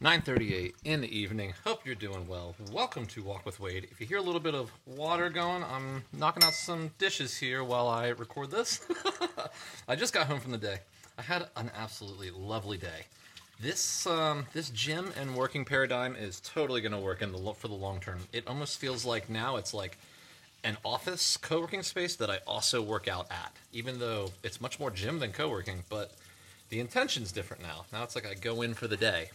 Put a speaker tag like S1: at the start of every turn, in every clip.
S1: 9:38 in the evening. Hope you're doing well. Welcome to Walk with Wade. If you hear a little bit of water going, I'm knocking out some dishes here while I record this. I just got home from the day. I had an absolutely lovely day. This um, this gym and working paradigm is totally going to work in the for the long term. It almost feels like now it's like an office co-working space that I also work out at, even though it's much more gym than co-working, but the intention's different now. Now it's like I go in for the day.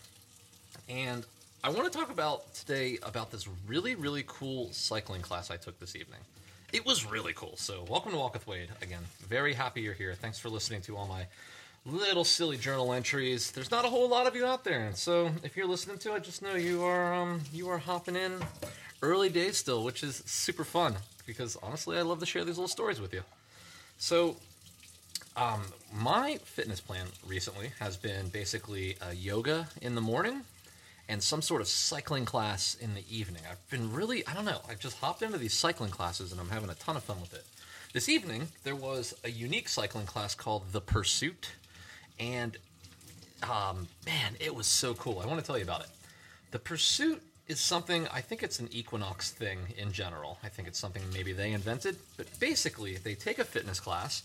S1: And I want to talk about today about this really, really cool cycling class I took this evening. It was really cool. So, welcome to Walk with Wade. Again, very happy you're here. Thanks for listening to all my little silly journal entries. There's not a whole lot of you out there, so if you're listening to it, just know you are um, you are hopping in early days still, which is super fun because honestly, I love to share these little stories with you. So, um, my fitness plan recently has been basically uh, yoga in the morning and some sort of cycling class in the evening. I've been really, I don't know, I've just hopped into these cycling classes and I'm having a ton of fun with it. This evening, there was a unique cycling class called The Pursuit, and um, man, it was so cool. I want to tell you about it. The Pursuit is something, I think it's an Equinox thing in general. I think it's something maybe they invented, but basically, they take a fitness class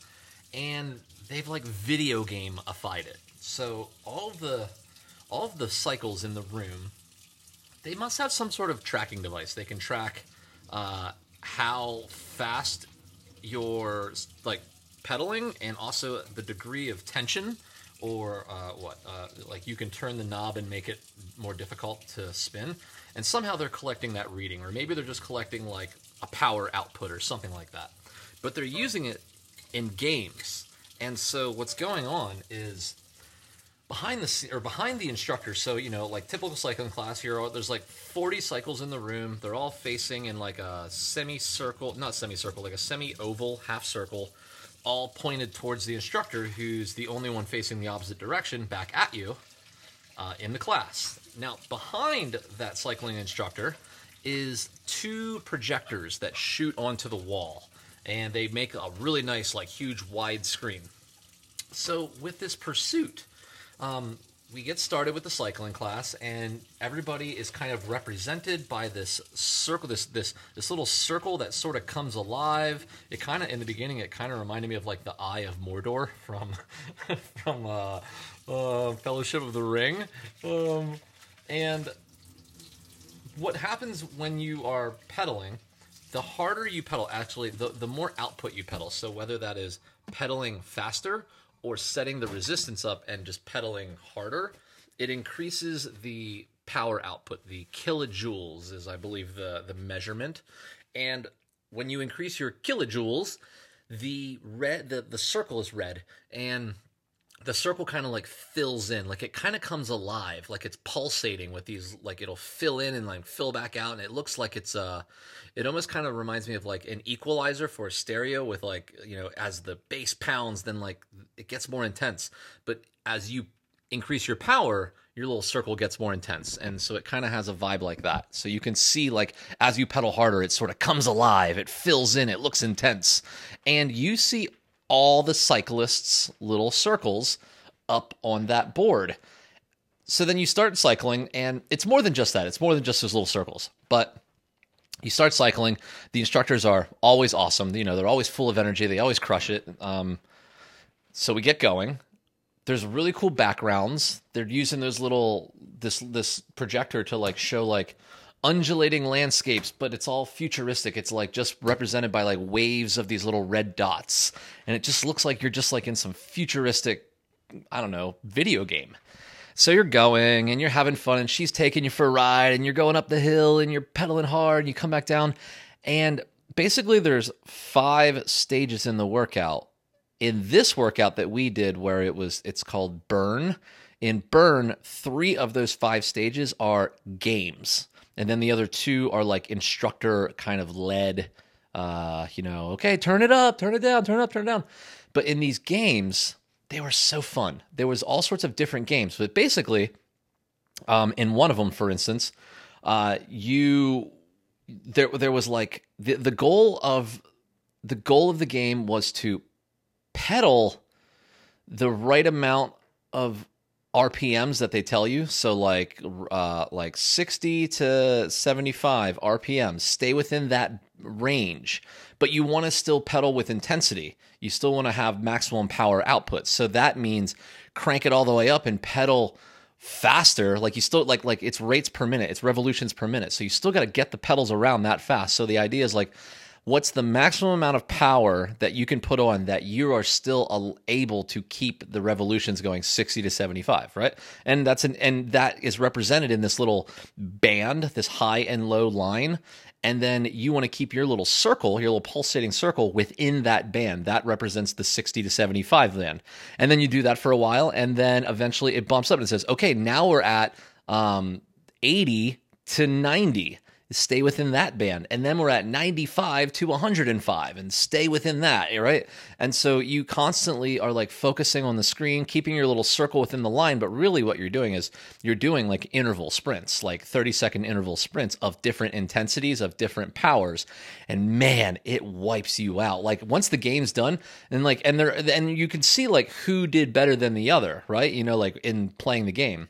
S1: and they've like video gameified it. So all the all of the cycles in the room, they must have some sort of tracking device. They can track uh, how fast you're like pedaling, and also the degree of tension, or uh, what? Uh, like you can turn the knob and make it more difficult to spin. And somehow they're collecting that reading, or maybe they're just collecting like a power output or something like that. But they're using it in games. And so what's going on is behind the or behind the instructor. So you know, like typical cycling class here, there's like 40 cycles in the room. They're all facing in like a semicircle, not semicircle, like a semi-oval half circle, all pointed towards the instructor, who's the only one facing the opposite direction, back at you uh, in the class. Now, behind that cycling instructor is two projectors that shoot onto the wall, and they make a really nice, like, huge wide screen. So, with this pursuit, um, we get started with the cycling class, and everybody is kind of represented by this circle, this this this little circle that sort of comes alive. It kind of in the beginning, it kind of reminded me of like the Eye of Mordor from from uh, uh, Fellowship of the Ring, um, and what happens when you are pedaling the harder you pedal actually the, the more output you pedal so whether that is pedaling faster or setting the resistance up and just pedaling harder it increases the power output the kilojoules is i believe the the measurement. And when you increase your kilojoules the red the, the circle is red. And the circle kind of like fills in like it kind of comes alive like it's pulsating with these like it'll fill in and like fill back out and it looks like it's uh it almost kind of reminds me of like an equalizer for stereo with like you know as the bass pounds then like it gets more intense. But as you increase your power your little circle gets more intense and so it kind of has a vibe like that. So you can see like as you pedal harder it sort of comes alive it fills in it looks intense. And you see all the cyclists' little circles up on that board. So then you start cycling, and it's more than just that. It's more than just those little circles. But you start cycling. The instructors are always awesome. You know, they're always full of energy. They always crush it. Um, so we get going. There's really cool backgrounds. They're using those little this this projector to like show like undulating landscapes, but it's all futuristic. It's like just represented by like waves of these little red dots. And it just looks like you're just like in some futuristic, I don't know, video game. So you're going and you're having fun, and she's taking you for a ride, and you're going up the hill and you're pedaling hard, and you come back down. And basically, there's five stages in the workout. In this workout that we did, where it was, it's called Burn. In Burn, three of those five stages are games and then the other two are like instructor kind of led uh you know okay turn it up turn it down turn it up turn it down. But in these games they were so fun. There was all sorts of different games. But basically um in one of them for instance uh you there there was like the the goal of the goal of the game was to pedal the right amount of RPMs that they tell you. So like uh, like 60 to 75 RPMs. Stay within that range, but you want to still pedal with intensity. You still want to have maximum power output. So that means crank it all the way up and pedal faster like you still like like it's rates per minute it's revolutions per minute so you still got to get the pedals around that fast so the idea is like what's the maximum amount of power that you can put on that you are still able to keep the revolutions going 60 to 75 right and that's an and that is represented in this little band this high and low line and then you want to keep your little circle, your little pulsating circle within that band. That represents the 60 to 75 then. And then you do that for a while, and then eventually it bumps up and says, okay, now we're at um, 80 to 90 stay within that band. And then we're at 95 to 105 and stay within that, eh, right? And so you constantly are like focusing on the screen, keeping your little circle within the line. But really, what you're doing is you're doing like interval sprints, like 30 second interval sprints of different intensities, of different powers. And man, it wipes you out. Like once the game's done, and like, and there, and you can see like who did better than the other, right? You know, like in playing the game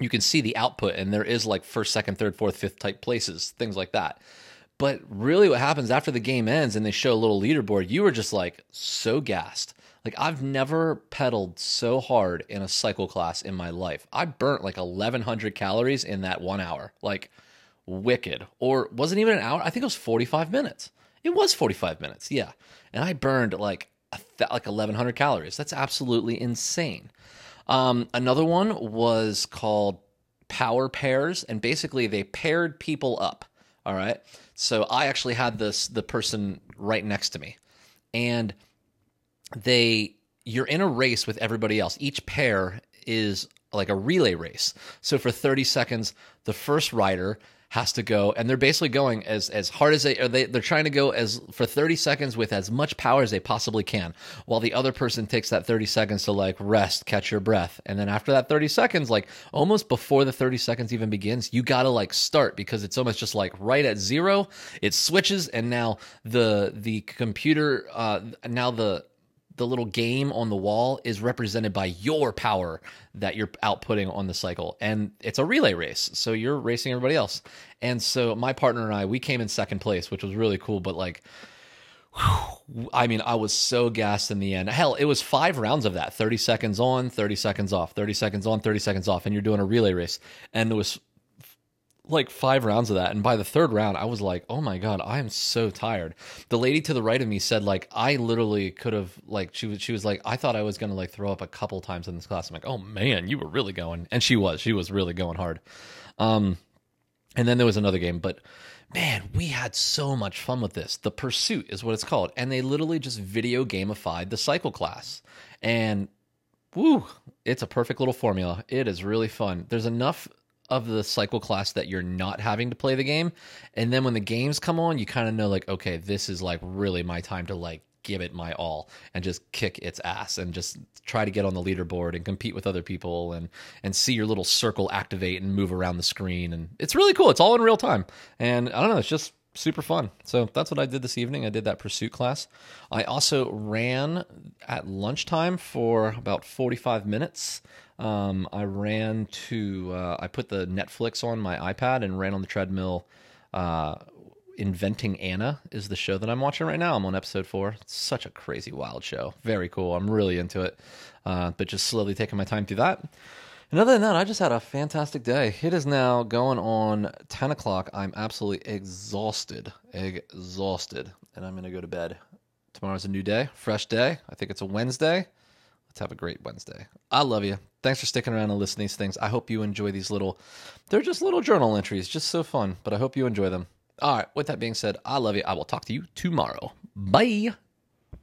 S1: you can see the output and there is like first, second, third, fourth, fifth type places, things like that. But really, what happens after the game ends and they show a little leaderboard, you are just like so gassed. Like, I've never pedaled so hard in a cycle class in my life. I burnt like 1,100 calories in that one hour. Like, wicked. Or wasn't even an hour. I think it was 45 minutes. It was 45 minutes. Yeah. And I burned like, like 1,100 calories. That's absolutely insane. Um, another one was called Power Pairs, and basically they paired people up. All right. So I actually had this the person right next to me, and they you're in a race with everybody else. Each pair is like a relay race. So for 30 seconds, the first rider has to go and they're basically going as as hard as they are they they're trying to go as for 30 seconds with as much power as they possibly can while the other person takes that 30 seconds to like rest catch your breath. And then after that 30 seconds like almost before the 30 seconds even begins you got to like start because it's almost just like right at zero it switches and now the the computer uh now the the little game on the wall is represented by your power that you're outputting on the cycle. And it's a relay race. So you're racing everybody else. And so my partner and I, we came in second place, which was really cool. But like, whew, I mean, I was so gassed in the end. Hell, it was five rounds of that 30 seconds on, 30 seconds off, 30 seconds on, 30 seconds off. And you're doing a relay race. And it was like five rounds of that. And by the third round i was like oh my god i am so tired. The lady to the right of me said like i literally could have like she was she was like i thought i was gonna like throw up a couple times in this class. I'm like oh man you were really going. And she was she was really going hard. Um and then there was another game but man we had so much fun with this. The pursuit is what it's called. And they literally just video gamified the cycle class. And woo it's a perfect little formula. It is really fun. There's enough of the cycle class that you're not having to play the game. And then when the games come on, you kind of know like, okay, this is like really my time to like give it my all and just kick its ass and just try to get on the leaderboard and compete with other people and and see your little circle activate and move around the screen and it's really cool. It's all in real time. And I don't know, it's just super fun. So that's what I did this evening. I did that pursuit class. I also ran at lunchtime for about 45 minutes. Um, I ran to, uh, I put the Netflix on my iPad and ran on the treadmill. Uh, Inventing Anna is the show that I'm watching right now. I'm on episode four. It's such a crazy, wild show. Very cool. I'm really into it. Uh, but just slowly taking my time through that. And other than that, I just had a fantastic day. It is now going on 10 o'clock. I'm absolutely exhausted. Exhausted. And I'm going to go to bed. Tomorrow's a new day, fresh day. I think it's a Wednesday. Let's have a great Wednesday. I love you. Thanks for sticking around and listening to these things. I hope you enjoy these little, they're just little journal entries, just so fun, but I hope you enjoy them. All right, with that being said, I love you. I will talk to you tomorrow. Bye.